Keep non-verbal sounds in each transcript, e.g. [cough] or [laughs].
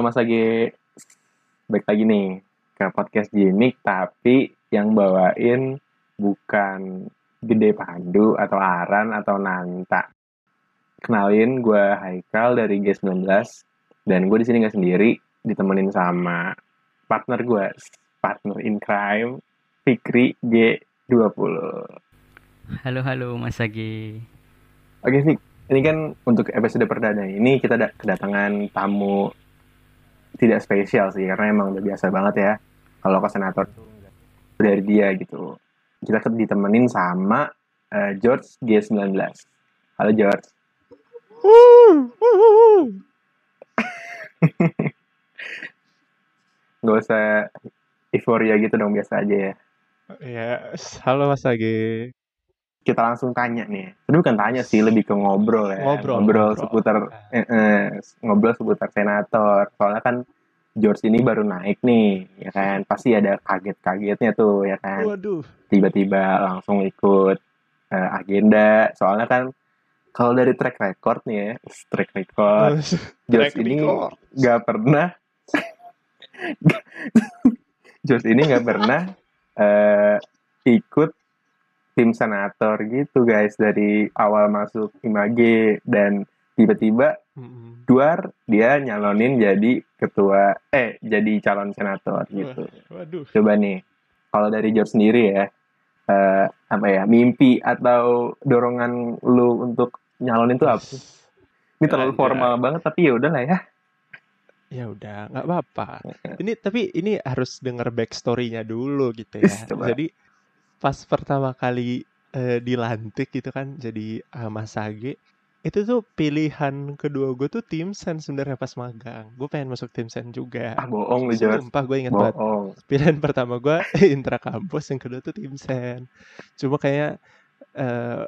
Halo Mas Agi, baik lagi nih ke podcast Jimik, tapi yang bawain bukan Gede Pandu atau Aran atau Nanta. Kenalin, gue Haikal dari G19 dan gue di sini nggak sendiri, ditemenin sama partner gue, partner in crime, Fikri G20. Halo halo Mas Agi. Oke Fik, ini kan untuk episode perdana ini kita ada kedatangan tamu tidak spesial sih karena emang udah biasa banget ya kalau ke senator tuh dari dia gitu. Kita ditemenin sama eh, George G19. Halo George. [laughs] Gak usah euforia gitu dong biasa aja ya. Ya, halo Mas Agi. Kita langsung tanya nih. Tapi bukan tanya sih, lebih ke ngobrol ya. Ngobrol, ngobrol, ngobrol. seputar eh, eh, ngobrol seputar senator. Soalnya kan George ini baru naik nih, ya kan. Pasti ada kaget-kagetnya tuh, ya kan. Waduh. Tiba-tiba langsung ikut eh, agenda. Soalnya kan kalau dari track record nih ya, [laughs] track record George Track ini nggak pernah [laughs] George ini nggak pernah eh, ikut tim senator gitu guys dari awal masuk IMAG dan tiba-tiba duar dia nyalonin jadi ketua eh jadi calon senator gitu. Waduh. Coba nih kalau dari George sendiri ya eh, apa ya mimpi atau dorongan lu untuk nyalonin itu apa? Ini terlalu formal banget tapi ya udahlah ya. Ya udah, nggak apa-apa. Ini tapi ini harus denger backstory-nya dulu gitu ya. Coba. Jadi pas pertama kali eh, dilantik gitu kan jadi eh, Mas Agi, itu tuh pilihan kedua gue tuh tim sen sebenarnya pas magang. Gue pengen masuk tim sen juga. Ah bohong lu George. Sumpah gue inget banget. Pilihan pertama gue [laughs] intra kampus yang kedua tuh tim sen cuma kayak eh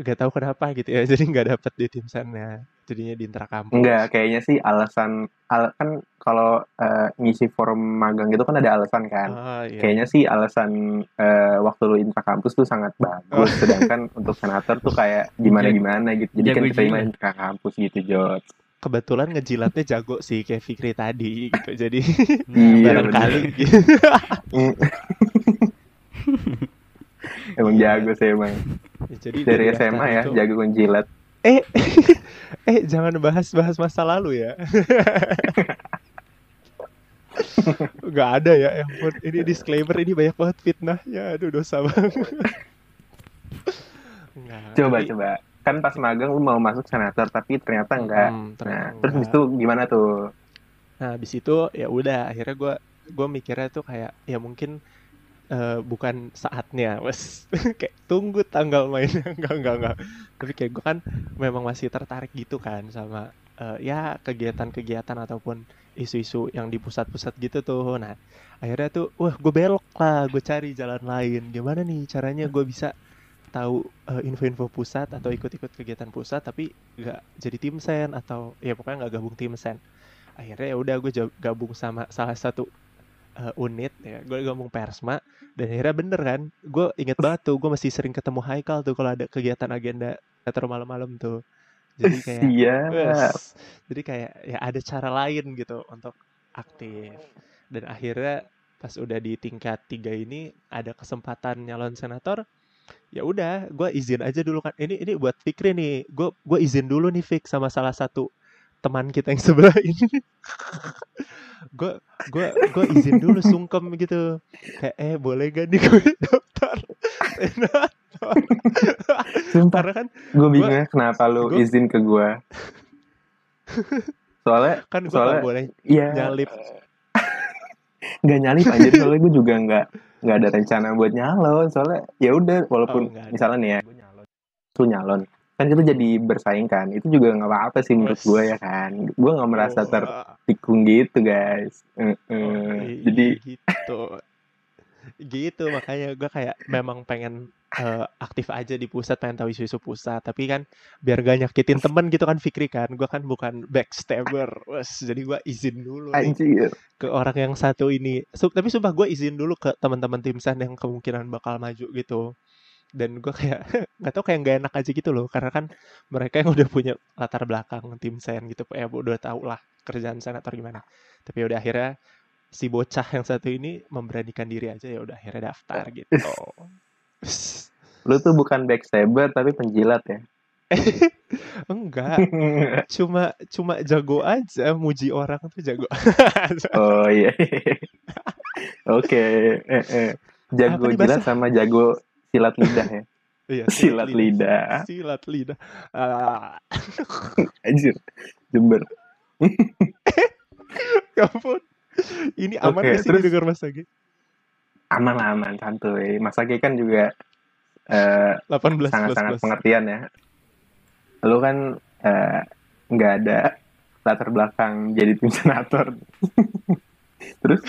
gak tahu kenapa gitu ya [laughs] jadi nggak dapet di tim sennya jadinya di intra kampus Enggak, kayaknya sih alasan al- kan kalau eh, ngisi forum magang gitu kan ada alasan kan. ah iya Kayaknya sih alasan eh, waktu lu intra kampus tuh sangat bagus, sedangkan [laughs] untuk senator tuh kayak gimana-gimana gitu. Jadi kan Jago jilat. intra kampus gitu, George. kebetulan ngejilatnya jago sih kayak Fikri tadi gitu jadi Iya, [laughs] barangkali gitu. Emang jago sih emang. Ya, jadi Dari daftar SMA ya, itu- jago menjilat. eh [laughs] eh jangan bahas-bahas masa lalu ya [laughs] nggak ada ya ya ampun. ini disclaimer ini banyak banget fitnahnya aduh dosa banget Nggak, Coba tapi- coba. Kan pas magang lu mau masuk senator tapi ternyata enggak. Hmm, Nah, ternyata terus enggak. habis itu gimana tuh? Nah, habis itu ya udah akhirnya gue gue mikirnya tuh kayak ya mungkin eh, bukan saatnya, wes [laughs] kayak tunggu tanggal mainnya [laughs] enggak enggak enggak. Tapi kayak gue kan memang masih tertarik gitu kan sama eh, ya kegiatan-kegiatan ataupun isu-isu yang di pusat-pusat gitu tuh. Nah, akhirnya tuh wah gue belok lah, gue cari jalan lain. Gimana nih caranya gue bisa tahu eh, info-info pusat atau ikut-ikut kegiatan pusat tapi nggak jadi tim sen atau ya pokoknya nggak gabung tim sen akhirnya ya udah gue gabung sama salah satu uh, unit ya gue gabung persma dan akhirnya bener kan gue inget banget tuh gue masih sering ketemu Haikal tuh kalau ada kegiatan agenda teater malam-malam tuh. Jadi [laughs] kayak Siap. wes, jadi kayak ya ada cara lain gitu untuk aktif. Dan akhirnya pas udah di tingkat tiga ini ada kesempatan nyalon senator ya udah gue izin aja dulu kan. Ini ini buat Fikri nih gue gue izin dulu nih Fik sama salah satu teman kita yang sebelah ini. Gue gue gue izin dulu sungkem gitu. Kayak eh boleh gak nih gue daftar? Senator Sumpah, karena kan gue bingung ya kenapa lu gua- izin ke gua. Soalnya kan gue Soalnya- gak boleh Iya. nyalip. Nggak nyalip anjir soalnya gue juga nggak nggak ada rencana buat nyalon. Soalnya ya udah walaupun Oh, misalnya nih ya gue nyalon tuh nyalon kan kita jadi bersaing kan. Itu juga nggak apa-apa sih menurut gue ya kan. Gue nggak merasa Oh, tertikung gitu guys. Oh, i- jadi gitu. Gitu makanya gue kayak memang pengen eh, aktif aja di pusat pengen tahu isu-isu pusat. Tapi kan biar gak nyakitin temen gitu kan Fikri kan. Gue kan bukan backstabber. Wes, jadi gue izin dulu nih ke orang yang satu ini. Tapi sumpah gue izin dulu ke teman-teman tim san yang kemungkinan bakal maju gitu dan gue kayak [laughs] nggak tau kayak nggak enak aja gitu loh. Karena kan mereka yang udah punya latar belakang tim sen gitu. Ya udah tau lah kerjaan senator gimana. Tapi ya udah akhirnya si bocah yang satu ini memberanikan diri aja ya udah akhirnya daftar gitu. [laughs] Lu tuh bukan backstabber tapi penjilat ya. [laughs] enggak. Cuma cuma jago aja muji orang tuh jago oh iya. Oke, eh, eh. Jago jilat sama jago silat lidah ya. [laughs] iya Silat lidah. silat lidah ah, [laughs] Anjir. Jember. [laughs] ya ampun ini aman Oke, gak sih terus- didengar mas Agi Aman lah, aman, santuy. Mas Agi kan juga eh, 18 plus sangat-sangat pengertian ya. Lu kan eh, nggak ada latar belakang jadi tim senator. Terus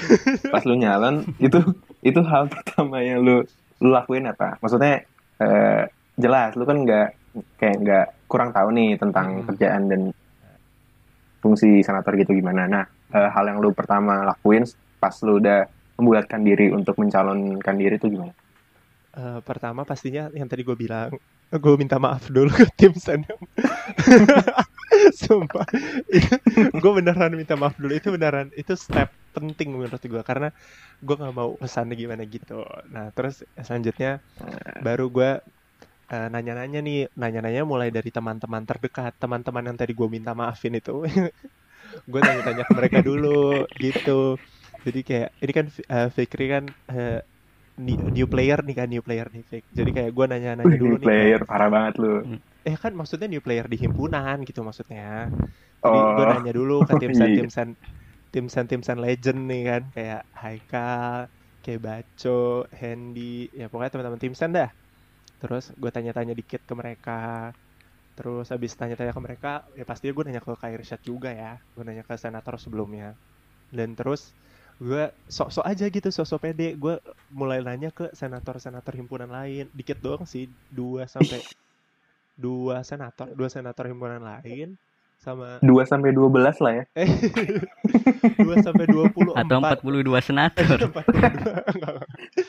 pas lu nyalon itu itu hal pertama yang lu lu lakuin apa? Maksudnya eh, jelas lu kan nggak kayak nggak kurang tahu nih tentang Hmm. kerjaan dan fungsi senator gitu gimana. Nah, eh, hal yang lu pertama lakuin pas lu udah membulatkan diri untuk mencalonkan diri itu gimana? Eh, pertama pastinya yang tadi gue bilang gue minta maaf dulu ke tim Senem [laughs] sumpah gue beneran minta maaf dulu itu beneran itu step penting menurut gue karena gue nggak mau pesannya gimana gitu. Nah terus selanjutnya baru gue eh, nanya-nanya nih nanya-nanya mulai dari teman-teman terdekat teman-teman yang tadi gue minta maafin itu. [laughs] Gue tanya-tanya ke mereka dulu gitu. Jadi kayak ini kan eh, Fikri kan eh, new, player nih kan new player nih Fik. Jadi kayak gue nanya-nanya dulu New nih. player parah banget lu. eh kan maksudnya new player di himpunan gitu maksudnya. Jadi Oh. gue nanya dulu ke tim san tim san tim san tim san legend nih kan. Kayak Haikal kayak Baco Handy ya pokoknya teman-teman tim san dah. Terus gue tanya-tanya dikit ke mereka. Terus habis tanya-tanya ke mereka ya pasti gue nanya ke Kak Irsyad juga ya. Gue nanya ke senator sebelumnya. Dan terus gue sok-sok aja gitu sok-sok pede. Gue mulai nanya ke senator-senator himpunan lain. Dikit doang sih dua sampai [laughs] dua senator dua senator himpunan lain sama 2 sampai 12 lah ya. eh [laughs] dua sampai dua puluh Atau 42 senator. [laughs]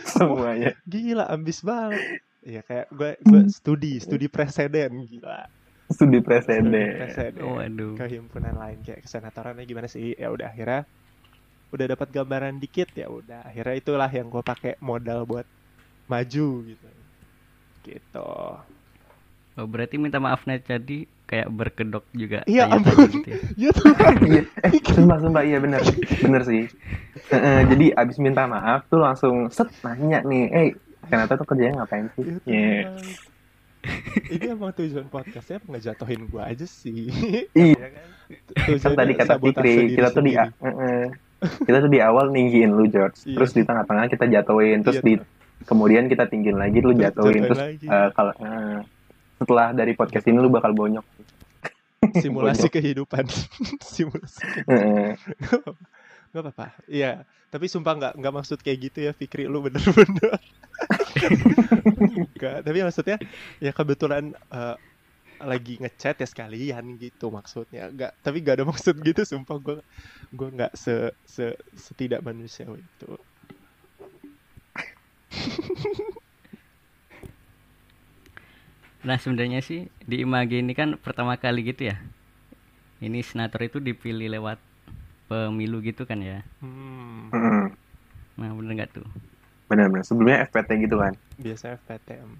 Semuanya. gila ambis banget ya kayak gue gue studi studi presiden gila Studi studi presiden. presiden Waduh. ke himpunan lain kayak kesenatorannya gimana sih ya udah akhirnya udah dapat gambaran dikit ya udah akhirnya itulah yang gue pakai modal buat maju gitu gitu Oh, berarti minta maafnya jadi kayak berkedok juga. Iya, ampun. gitu ya. [laughs] ya tuh [laughs] Iya, [laughs] eh, sumpah, sumpah, iya bener. Bener sih. Eh, eh, jadi abis minta maaf tuh langsung set nanya nih, eh ternyata tuh kerjanya ngapain sih? Ya Iya. Tuhan. ini emang tujuan podcastnya ngejatuhin gue aja sih Iya. Ya kan? Kan tadi kata Fikri, kita tuh di kita tuh di awal ninggiin lu George, Iya. terus di tengah-tengah kita jatuhin, terus Iya, di kemudian kita tinggiin lagi, lu Terus jatuhin, jatuhin terus lagi. eh, kalau eh, setelah dari podcast ini lu bakal bonyok. Simulasi kehidupan. [laughs] Simulasi Eh, nggak apa-apa. Iya. Tapi sumpah nggak nggak maksud kayak gitu ya Fikri. Lu bener-bener. Enggak tapi maksudnya ya kebetulan eh, lagi ngechat ya sekalian gitu maksudnya. Nggak. Tapi nggak ada maksud gitu sumpah. Gue gue nggak se, se setidak manusiawi itu Nah, sebenarnya sih di Image ini kan pertama kali gitu ya. Ini senator itu dipilih lewat pemilu gitu kan ya. hmm, mm, Nah, bener nggak tuh? Bener-bener. Sebelumnya FPT gitu kan. biasa FPTM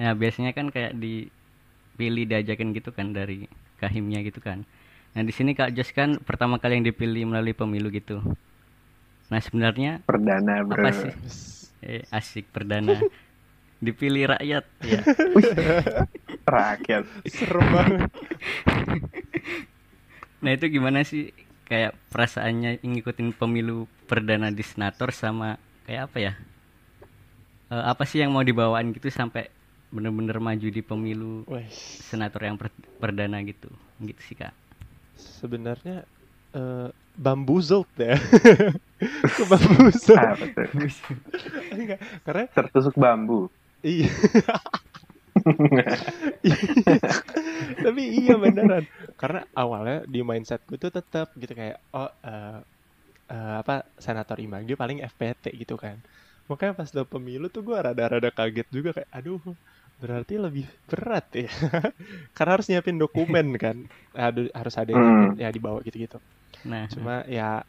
Ya, biasanya kan kayak dipilih diajakin gitu kan dari kahimnya gitu kan. Nah, di sini Kak Jos kan pertama kali yang dipilih melalui pemilu gitu. Nah, sebenarnya Perdana bro. apa sih? Eh, asik perdana. [laughs] Dipilih rakyat ya. [laughs] Rakyat. serem banget Nah, itu gimana sih kayak perasaannya ngikutin pemilu perdana di senator sama kayak apa ya? Eh, apa sih yang mau dibawaan gitu sampai bener-bener maju di pemilu senator yang per- perdana gitu. Gitu sih, Kak. sebenarnya eh bamboozled ya [laughs] ke bamboozled? Enggak, karena Tertusuk bambu. Iya. [laughs] Tapi iya beneran. Karena awalnya di mindsetku tuh tetap gitu kayak oh eh, eh, apa senator Image paling FPT gitu kan. Makanya pas udah pemilu tuh gue rada-rada kaget juga kayak aduh berarti lebih berat ya. [laughs] Karena harus nyiapin dokumen kan. Aduh, harus ada yang Hmm. ya dibawa gitu-gitu. Nah, cuma ya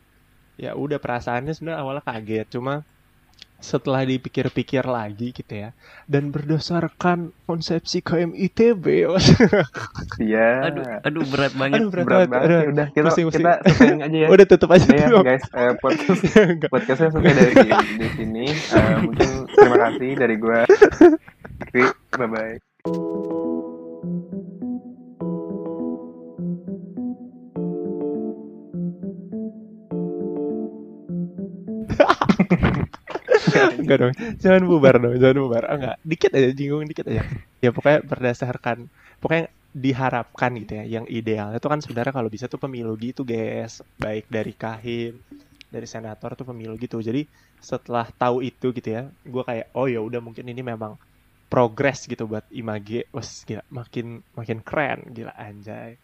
ya udah perasaannya sebenarnya awalnya kaget. Cuma setelah dipikir-pikir lagi gitu ya dan berdasarkan konsepsi KMITB Iya. aduh, aduh berat banget. aduh berat, Berat banget banget. Aduh, Ya Udah kita pusing, pusing. kita selesaiin aja ya. udah tutup aja ya tuh. guys, eh, podcast [laughs] podcastnya selesai dari di, di sini. Eh, mungkin terima kasih dari gua. Kri, bye bye. [laughs] [laughs] Enggak dong, jangan bubar dong, jangan bubar. Ah, enggak, dikit aja, jinggung dikit aja. Ya pokoknya berdasarkan, pokoknya diharapkan gitu ya, yang ideal itu kan sebenarnya kalau bisa tuh pemilu gitu guys, baik dari kahim, dari senator tuh pemilu gitu. Jadi setelah tahu itu gitu ya, gue kayak oh ya udah mungkin ini memang progres gitu buat Image, wes gila, makin makin keren, gila anjay.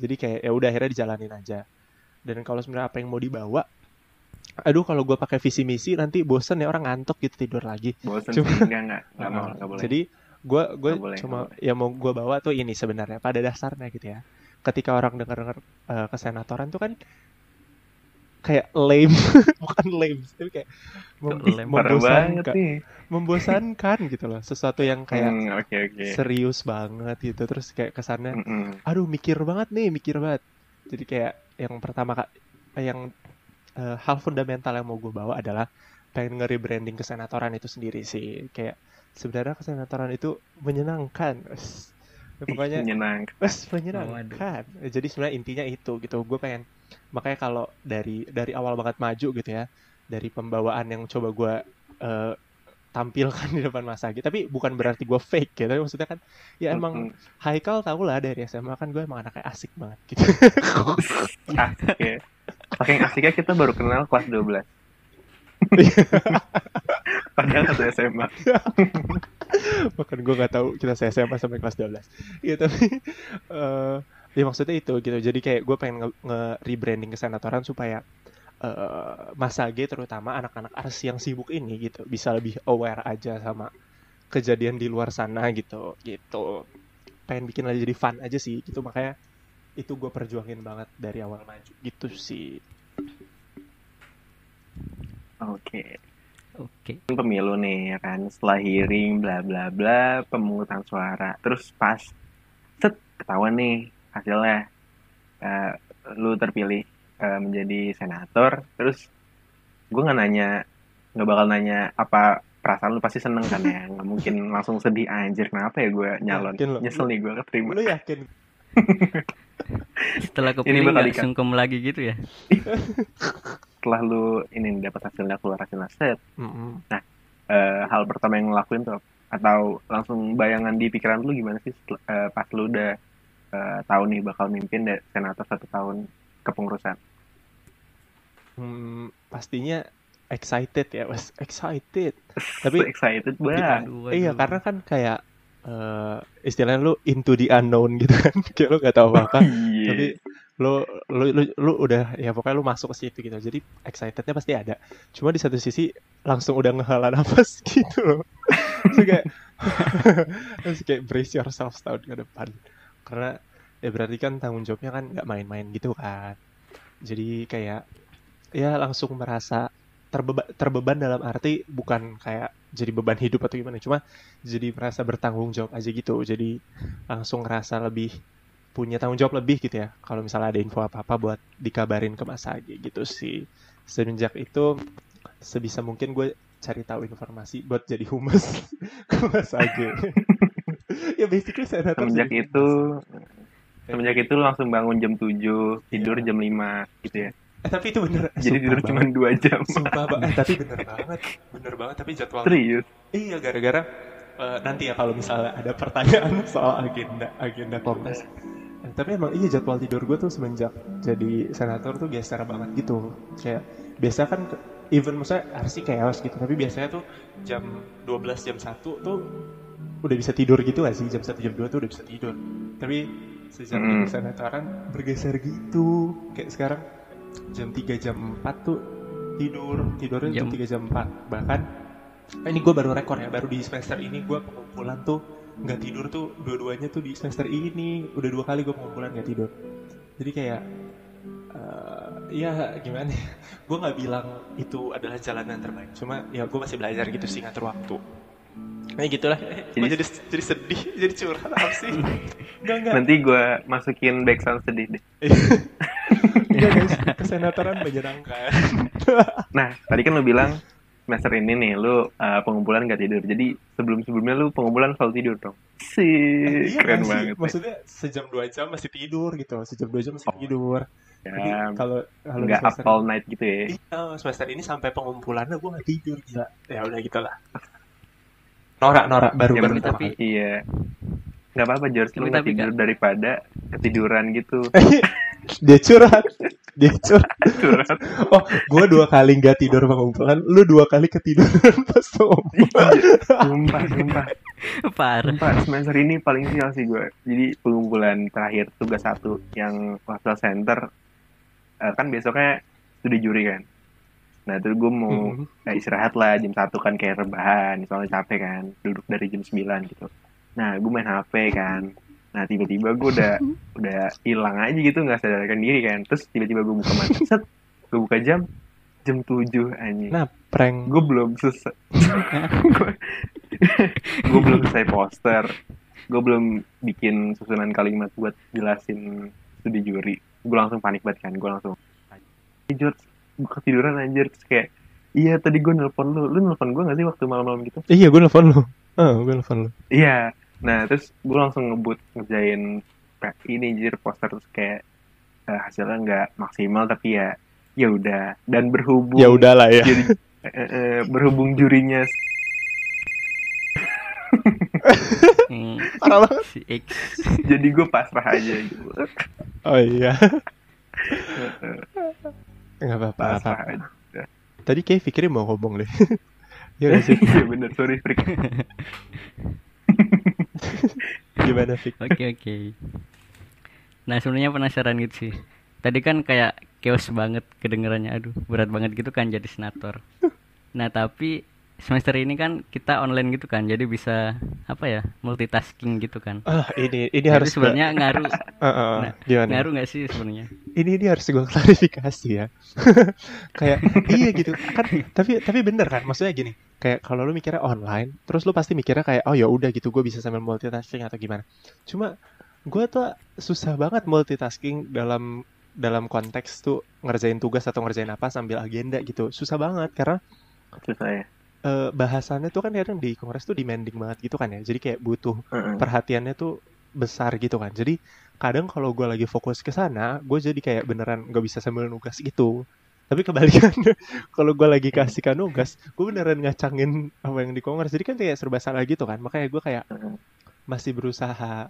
Jadi kayak ya udah akhirnya dijalanin aja. Dan kalau sebenarnya apa yang mau dibawa, aduh kalau gue pakai visi misi nanti bosen ya orang ngantuk gitu tidur lagi Bosan Cuma- sih enggak enggak enggak [laughs] mau Uh, enggak boleh. jadi gue gue cuma boleh. yang mau gue bawa tuh ini sebenarnya pada dasarnya gitu ya ketika orang dengar dengar kesenatoran tuh kan kayak lame [laughs] bukan lame tapi kayak mem- lame? Membosankan membosankan gitu loh sesuatu yang kayak Hmm, oke oke. serius banget gitu terus kayak kesannya Mm-mm. aduh mikir banget nih mikir banget jadi kayak yang pertama kak yang eh, hal fundamental yang mau gue bawa adalah pengen nge-rebranding kesenatoran itu sendiri sih kayak sebenarnya kesenatoran itu menyenangkan. Ya, pokoknya menyenangkan. menyenangkan jadi sebenarnya intinya itu gitu gue pengen makanya kalau dari dari awal banget maju gitu ya dari pembawaan yang coba gue eh, tampilkan [laughs] di depan Mas Agi tapi bukan berarti gue fake ya tapi maksudnya kan ya emang. Haikal tau lah dari SMA kan gue emang anaknya asik banget gitu. [laughs] asik ya. Saking asiknya kita baru kenal kelas 12. [laughs] Padahal satu SMA. [laughs] Bahkan gue nggak tahu kita saya SMA sampai kelas 12. Iya tapi eh ya maksudnya itu gitu. Jadi kayak gue pengen nge- nge-rebranding kesenatoran supaya eh Mas Age terutama anak-anak arsi yang sibuk ini gitu bisa lebih aware aja sama kejadian di luar sana gitu gitu. Pengen bikin aja jadi fun aja sih gitu makanya itu gue perjuangin banget dari awal maju. Gitu sih. Oke. Oke. Kan pemilu nih ya kan? Setelah hearing bla bla bla pemungutan suara. Terus pas set ketahuan nih hasilnya. Eh, lu terpilih eh, menjadi senator. Terus gue nggak nanya nggak bakal nanya apa perasaan lu pasti seneng kan ya? Nggak mungkin langsung sedih anjir kenapa ya gue nyalon? Yakin lo? nyesel nih gue keterima. Lu yakin [laughs] Setelah Ini kepilih bakal nggak dikat. sungkem lagi gitu ya? setelah lu ini dapat hasilnya keluar hasilnya set Mm-mm. eh, hal pertama yang lu lakuin tuh atau langsung bayangan di pikiran lu gimana sih setel- eh, pas lu udah eh, tahu nih bakal mimpin deh senator satu tahun kepengurusan Hmm, pastinya excited ya, mas. Excited. [laughs] Tapi excited banget iya karena kan kayak eh istilahnya lu into the unknown gitu kan. [laughs] kayak lu gak tahu apa-apa. Iya. Tapi lu, lu lu lu udah ya pokoknya lu masuk ke situ gitu. Jadi excitednya pasti ada. Cuma di satu sisi langsung udah ngehala nafas [laughs] gitu loh. Terus kayak [laughs] terus kayak brace yourself setahun ke depan. Karena ya berarti kan tanggung jawabnya kan nggak main-main gitu kan. Jadi kayak ya langsung merasa terbeban terbeban dalam arti bukan kayak jadi beban hidup atau gimana cuma jadi merasa bertanggung jawab aja gitu. Jadi langsung ngerasa lebih punya tanggung jawab lebih gitu ya. Kalau misalnya ada info apa apa buat dikabarin ke Mas Agi gitu sih. Semenjak itu sebisa mungkin gue cari tahu informasi buat jadi humas [laughs] ke Mas Agi. [laughs] Ya basically saya semenjak itu semenjak itu langsung bangun jam 7 tidur Iya. jam 5 gitu ya eh, tapi itu bener [laughs] jadi Sumpah tidur cuma 2 jam Sumpah banget, tapi bener [laughs] banget, bener banget. Tapi jadwal serius Iya, gara-gara eh, nanti ya kalau misalnya ada pertanyaan [laughs] soal agenda agenda Komnas. Eh, tapi emang iya jadwal tidur gue tuh semenjak jadi senator tuh geser banget gitu. Kayak biasa kan even maksudnya RC chaos gitu, tapi biasanya tuh jam 12 jam 1 tuh udah bisa tidur gitu gak sih? Jam 1 jam 2 tuh udah bisa tidur. Tapi sejak Hmm. jadi senatoran bergeser gitu. Kayak sekarang jam 3 jam 4 tuh tidur, tidurnya jam Jam- 3 jam 4. Bahkan ini gue baru rekor ya baru di semester ini gue pengumpulan tuh nggak tidur tuh dua-duanya tuh di semester ini. Udah dua kali gue pengumpulan nggak tidur. Jadi kayak eh, ya gimana ya? [laughs] Gue nggak bilang itu adalah jalan yang terbaik. Cuma ya gue masih belajar gitu sih ngatur waktu Nah gitulah, jadi, Jadi- jadi jadi sedih, [laughs] jadi curhat apa sih? Enggak enggak, Nanti gue masukin background sedih deh. [laughs] enggak guys, kesenatoran menyenangkan. [laughs] Nah, tadi kan lu bilang semester ini nih, lu uh, pengumpulan gak tidur. Jadi sebelum-sebelumnya lu pengumpulan selalu tidur dong. Sih, Iya keren nggak sih? banget. ya. Maksudnya sejam dua jam masih tidur gitu, sejam dua jam masih tidur. Jadi Ya, kalau kalau nggak up all night gitu ya. Iya, semester ini sampai pengumpulannya gue nggak tidur gila. Ya udah gitulah. Norak norak baru Ya, baru tapi- pertama tapi- kali. Iya. Nggak apa-apa, George. Lu Tapi- tidur kan- daripada ketiduran gitu. [laughs] Dia curhat, dia curhat. [laughs] Curhat. Oh, gue dua kali nggak tidur pengumpulan, lu dua kali ketiduran [laughs] pas pengumpulan. sumpah, sumpah. Parah. Sumpah, semester ini paling sial sih gue. Jadi pengumpulan terakhir tugas satu yang hostel center eh, kan besoknya studi juri kan. Nah terus gue mau Hmm. eh, istirahat lah jam satu kan kayak rebahan, soalnya capek kan, duduk dari jam 9 gitu. Nah gue main HP kan. Nah tiba-tiba gue udah [laughs] udah hilang aja gitu nggak sadarkan diri kan. Terus tiba-tiba gue buka mata, set, gue buka jam jam 7 anjing. Nah, prank. gue belum selesai [laughs] gue belum selesai poster gue belum bikin susunan kalimat buat jelasin studi juri gue langsung panik banget kan gue langsung "Eh, George gue ketiduran anjir Terus kayak iya tadi gue nelpon lu lu nelpon gue gak sih waktu malam-malam gitu Iya, gue nelfon lu. Ah, gue nelfon lu. iya nah terus gue langsung ngebut ngerjain kayak ini anjir poster terus kayak eh, hasilnya nggak maksimal tapi ya ya udah dan berhubung Ya udahlah ya. jadi eh, eh, berhubung jurinya Hmm, Parah banget. si X. jadi gue pasrah aja gitu Oh iya. Enggak apa-apa. aja Tadi kayak pikirnya mau ngomong deh. [laughs] Iya gak sih? iya bener sorry Frik [laughs] Gimana Fik? Oke oke. Nah sebenarnya penasaran gitu sih. Tadi kan kayak chaos banget kedengarannya. Aduh berat banget gitu kan jadi senator. [laughs] Nah tapi semester ini kan kita online gitu kan, jadi bisa apa ya multitasking gitu kan. Ah, ini ini Jadi harus sebenarnya ngaruh [laughs] Ah, ah, ah. Nah, gimana? ngaruh nggak sih sebenarnya? Ini ini harus gue [laughs] klarifikasi ya. [laughs] kayak iya gitu kan tapi tapi bener kan maksudnya gini kayak kalau lu mikirnya online terus lu pasti mikirnya kayak oh ya udah gitu gue bisa sambil multitasking atau gimana cuma gue tuh susah banget multitasking dalam dalam konteks tuh ngerjain tugas atau ngerjain apa sambil agenda gitu susah banget karena susah ya eh, bahasannya tuh kan kadang di kongres tuh demanding banget gitu kan ya. Jadi kayak butuh Heeh. perhatiannya tuh besar gitu kan. Jadi kadang kalau gue lagi fokus ke sana gue jadi kayak beneran nggak bisa sambil nugas gitu. Tapi kebalikannya [laughs] kalau gue lagi kasihkan nugas gue beneran ngacangin apa yang di kongres jadi kan kayak serba salah gitu kan. Makanya gue kayak masih berusaha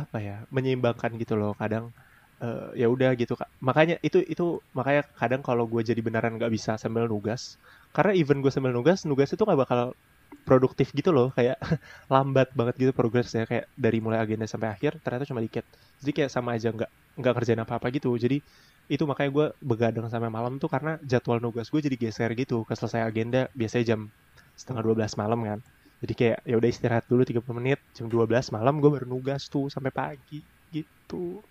apa ya menyeimbangkan gitu loh kadang eh, ya udah gitu Kak. makanya itu itu makanya kadang kalau gue jadi beneran nggak bisa sambil nugas karena even gue sambil nugas nugas itu nggak bakal produktif gitu loh kayak [laughs] lambat banget gitu progresnya. Kayak dari mulai agenda sampai akhir ternyata cuma dikit. Jadi kayak sama aja nggak nggak kerjain apa apa gitu. Jadi itu makanya gue begadang sampai malam tuh karena jadwal nugas gue jadi geser gitu ke selesai agenda biasanya jam setengah 12 malam kan. Jadi kayak ya udah istirahat dulu 30 menit jam 12 malam gue baru nugas tuh sampai pagi gitu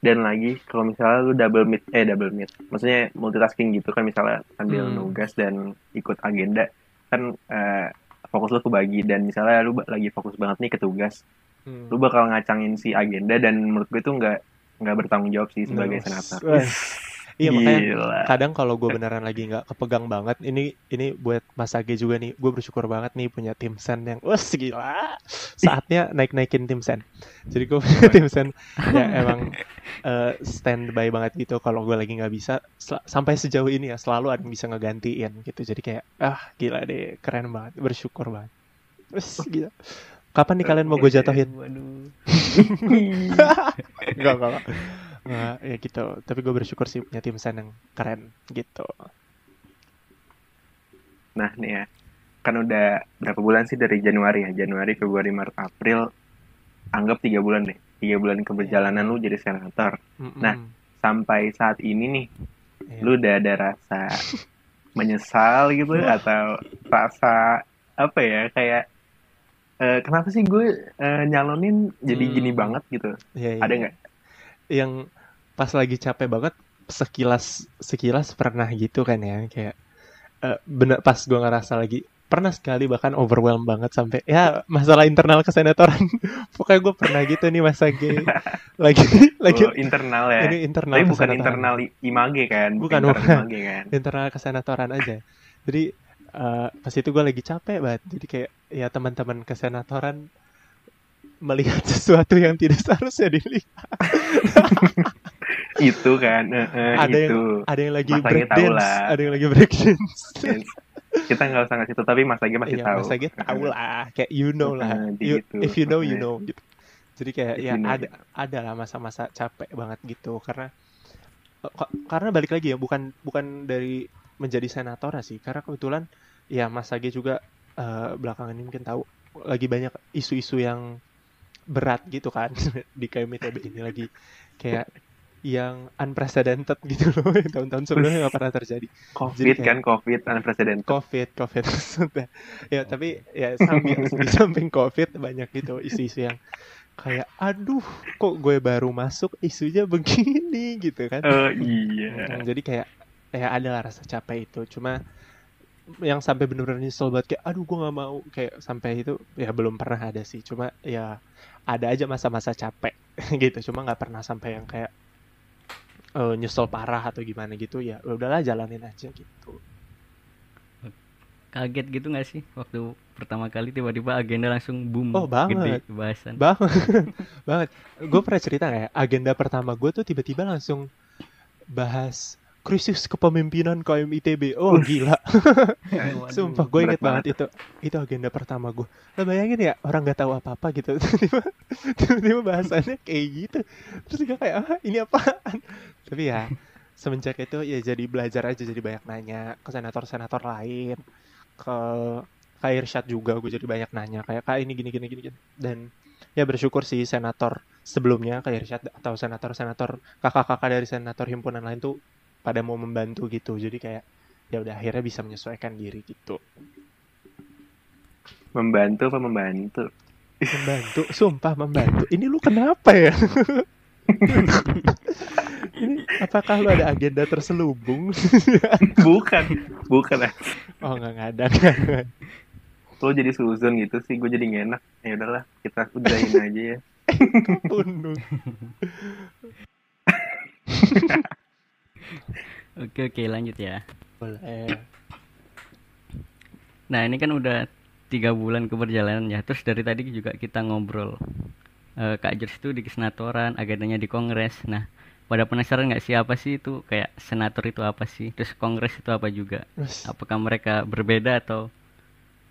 dan lagi kalau misalnya lu double meet eh double meet maksudnya multitasking gitu kan misalnya sambil Hmm. nugas dan ikut agenda kan eh, fokus lu kebagi dan misalnya lu lagi fokus banget nih ke tugas Hmm. lu bakal ngacangin si agenda dan menurut gue itu nggak nggak bertanggung jawab sih sebagai senator. [laughs] iya makanya Gila. kadang kalau gue beneran lagi nggak kepegang banget ini ini buat Mas Age juga nih gue bersyukur banget nih punya tim sen yang wah gila. Saatnya naik naikin tim sen. Jadi gue punya tim sen yang emang eh, standby banget gitu kalau gue lagi nggak bisa. Sel- sampai sejauh ini ya selalu ada yang bisa ngegantiin gitu. Jadi kayak ah gila deh keren banget bersyukur banget. Wes, gila. Kapan nih kalian mau gue jatuhin? Waduh. [laughs] Enggak, enggak, enggak. Enggak, ya gitu. Tapi gue bersyukur sih punya tim sen yang keren gitu. Nah nih ya, kan udah berapa bulan sih dari Januari ya? Januari, Februari, Maret, April. Anggap tiga bulan deh. Tiga bulan keberjalanan lu jadi senator. Mm-mm. Nah, Sampai saat ini nih, Iya. lu udah ada rasa [laughs] menyesal gitu atau rasa apa ya kayak eh, kenapa sih gue eh, nyalonin jadi Hmm. gini banget gitu Iya, iya. ada nggak yang pas lagi capek banget sekilas sekilas pernah gitu kan ya kayak eh, bener pas gue ngerasa lagi pernah sekali bahkan overwhelmed banget sampai ya masalah internal kesenatoran. [laughs] Pokoknya gue pernah gitu nih masa G lagi [laughs] lagi Oh, internal ya? Ini internal tapi bukan internal image kan? Bukan, internal image kan? Internal kesenatoran aja. Jadi eh, pas itu gue lagi capek banget. Jadi kayak ya teman-teman kesenatoran melihat [laughs] sesuatu yang tidak seharusnya dilihat [laughs] itu kan eh, Ada yang- itu ada yang lagi Mas Agi break tahu dance lah. ada yang lagi break [laughs] dance. Kita nggak usah ngasih itu tapi Mas Agi masih Iya, tahu Mas Agi tahu lah, kayak you know lah. You- gitu. if you know, you know gitu. Jadi kayak If ya you know, ada ada lah masa-masa capek banget gitu. Karena ka- karena balik lagi ya bukan bukan dari menjadi senator sih. Karena kebetulan ya Mas Agi juga eh, belakangan ini mungkin tahu lagi banyak isu-isu yang berat gitu kan. [laughs] Di KMITB ini lagi kayak yang unprecedented [laughs] gitu loh tahun-tahun sebelumnya nggak pernah terjadi covid Jadi kayak- kan covid unprecedented COVID, COVID. [laughs] Ya, tapi ya sambil [laughs] di samping COVID banyak gitu isu-isu yang kayak aduh kok gue baru masuk isunya begini gitu kan. oh iya Jadi kayak ya ada lah rasa capek itu. Cuma yang sampai bener-bener nyesel banget kayak aduh gue nggak mau kayak sampai itu ya belum pernah ada sih. Cuma ya ada aja masa-masa capek gitu. Cuma nggak pernah sampai yang kayak eh, nyesel parah atau gimana gitu ya udahlah jalanin aja gitu. Kaget gitu nggak sih waktu pertama kali tiba-tiba agenda langsung boom Oh, banget. gede bahasan. banget [laughs] banget gue pernah cerita nggak ya agenda pertama gue tuh tiba-tiba langsung bahas krisis kepemimpinan KMITB oh gila. [laughs] Sumpah gue inget banget itu. Itu agenda pertama gue lo bayangin ya orang nggak tahu apa apa gitu. [laughs] Tiba-tiba tiba-tiba bahasannya kayak gitu. Terus gue kayak ah ini apaan? Tapi ya semenjak itu ya jadi belajar aja jadi banyak nanya ke senator-senator lain ke kayak Irsyad juga gue jadi banyak nanya kayak kak ini gini gini gini gini. dan ya bersyukur sih senator sebelumnya kayak Irsyad atau senator-senator kakak-kakak dari senator himpunan lain tuh pada mau membantu gitu. Jadi kayak ya udah akhirnya bisa menyesuaikan diri gitu. Membantu apa membantu? Membantu sumpah membantu. Ini lu kenapa ya? [laughs] Ini apakah lu ada agenda terselubung? Bukan bukan. Oh nggak nggak ada lo jadi suzon gitu sih gue jadi nggak enak. Ya udahlah kita udahin [laughs] aja ya. Tunduk. [laughs] Oke oke lanjut ya. boleh Nah ini kan udah tiga bulan keberjalanan ya. Terus dari tadi juga kita ngobrol. Eh, Kak Jers itu di senatoran, agendanya di kongres. Nah pada penasaran nggak sih apa sih itu kayak senator itu apa sih? Terus kongres itu apa juga? Apakah mereka berbeda atau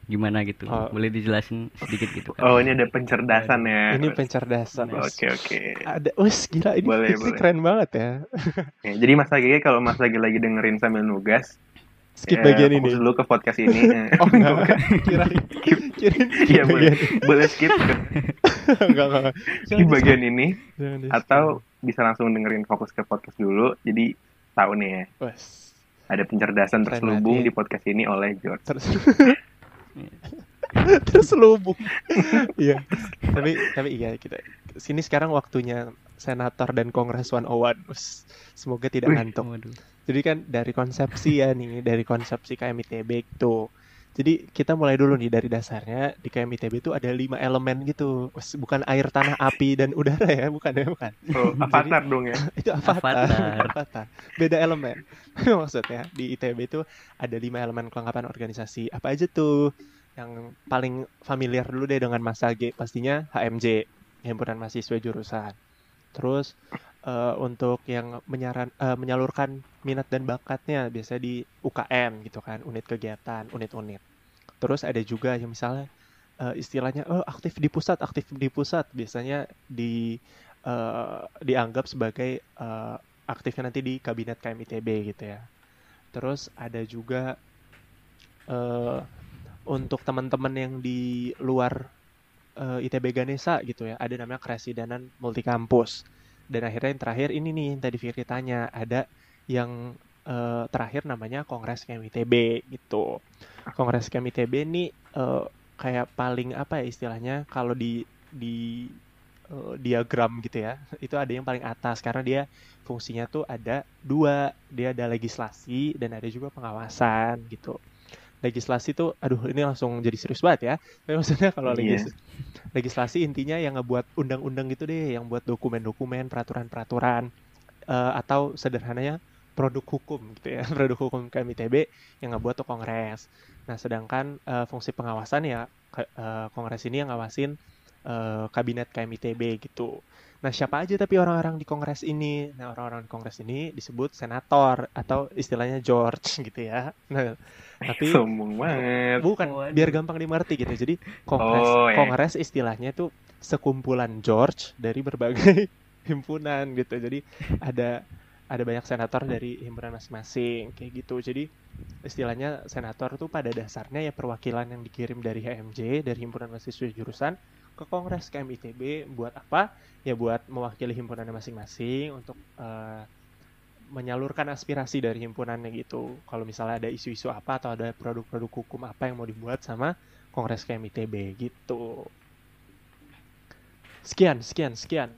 gimana gitu? Oh. Boleh dijelasin sedikit gitu kan? oh ini ada pencerdasan ya. Ini pencerdasan. Oke oke. Ada wes gila ini Boleh, ini boleh. keren banget ya. [laughs] Ya, jadi mas lagi kalau mas lagi lagi dengerin sambil nugas skip eh, bagian fokus ini. dulu ke podcast ini. Eh. [laughs] oh [laughs] enggak kirain kirain skip Iya, boleh. boleh skip. Ke enggak enggak. Jangan bagian ini. Jangan atau bisa langsung dengerin fokus ke podcast dulu. Jadi tahu nih ya. Wes. Ada pencerdasan terselubung banget, di podcast ini oleh George [laughs] terus terselubung [laughs] iya. Tapi tapi iya kita sini sekarang waktunya senator dan kongres 101 Us, semoga tidak ngantuk. jadi kan dari konsepsi ya nih dari konsepsi KMITB itu jadi kita mulai dulu nih dari dasarnya di KMITB itu ada lima elemen gitu bukan air tanah api dan udara ya bukan ya bukan oh, avatar dong ya [laughs] itu avatar. Avatar. Avatar. Beda elemen. [laughs] Maksudnya di ITB itu ada lima elemen kelengkapan organisasi. Apa aja tuh? Yang paling familiar dulu deh dengan Mas Age pastinya HMJ, Himpunan Mahasiswa Jurusan. Terus eh, untuk yang menyaran eh, menyalurkan minat dan bakatnya biasanya di UKM gitu kan, unit kegiatan, unit-unit. Terus ada juga yang misalnya eh, istilahnya oh aktif di pusat, aktif di pusat biasanya di eh, dianggap sebagai eh, aktifnya nanti di kabinet KMITB gitu ya. Terus ada juga eh, untuk teman-teman yang di luar ITB Ganesa gitu ya, ada namanya keresidenan multikampus. Dan akhirnya yang terakhir ini nih tadi Fikri tanya, ada yang eh, terakhir namanya Kongres KMITB gitu. Kongres KMITB ini eh, kayak paling apa ya istilahnya kalau di di eh, diagram gitu ya itu ada yang paling atas karena dia fungsinya tuh ada dua dia ada legislasi dan ada juga pengawasan gitu legislasi tuh aduh ini langsung jadi serius banget ya. Tapi maksudnya kalau Iya. legis- legislasi intinya yang ngebuat undang-undang gitu deh yang buat dokumen-dokumen peraturan-peraturan eh, atau sederhananya produk hukum gitu ya. [laughs] Produk hukum KMITB yang ngebuat tuh kongres. Nah sedangkan eh, fungsi pengawasan ya eh, kongres ini yang ngawasin eh, kabinet KMITB gitu nah siapa aja tapi orang-orang di kongres ini nah orang-orang di kongres ini disebut senator atau istilahnya George [laughs] gitu ya nah tapi Sombong banget. bukan Waduh. biar gampang dimengerti gitu jadi kongres Oh, ya. kongres istilahnya itu sekumpulan George dari berbagai [laughs] himpunan gitu jadi ada ada banyak senator dari himpunan masing-masing kayak gitu jadi istilahnya senator tuh pada dasarnya ya perwakilan yang dikirim dari HMJ dari himpunan mahasiswa jurusan ke kongres KMITB buat apa ya buat mewakili himpunannya masing-masing untuk eh, menyalurkan aspirasi dari himpunannya gitu. Kalau misalnya ada isu-isu apa atau ada produk-produk hukum apa yang mau dibuat sama Kongres KMITB gitu. Sekian, sekian, sekian.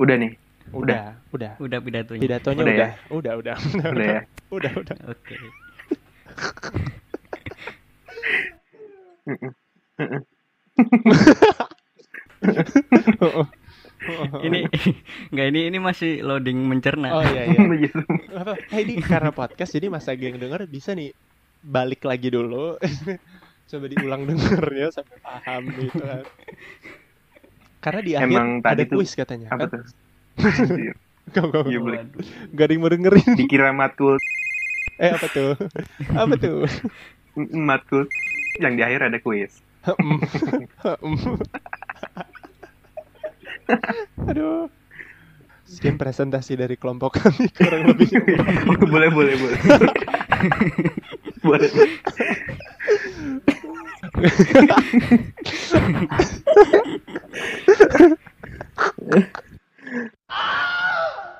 Udah nih, Udah, udah. Udah pidatonya. Pidatonya Udah udah, ya? udah, udah, udah ya. [laughs] udah, udah. Oke. [laughs] [laughs] Ini enggak ini ini masih loading mencerna. Oh iya iya. [laughs] Eh, ini karena podcast jadi Mas Agi yang denger bisa nih balik lagi dulu. [laughs] Coba diulang denger ya sampai paham gitu kan. Karena di akhir Emang tadi ada tuh- kuis katanya. Apa kan? tuh? Anjir. Gak, gak, ada yang mau dengerin. Dikira matkul, Eh apa tuh? Apa tuh? matkul yang di akhir ada kuis. [laughs] [laughs] Aduh. Sekian presentasi dari kelompok kami kurang lebih. [laughs] boleh, boleh, boleh. [laughs] boleh. Ah!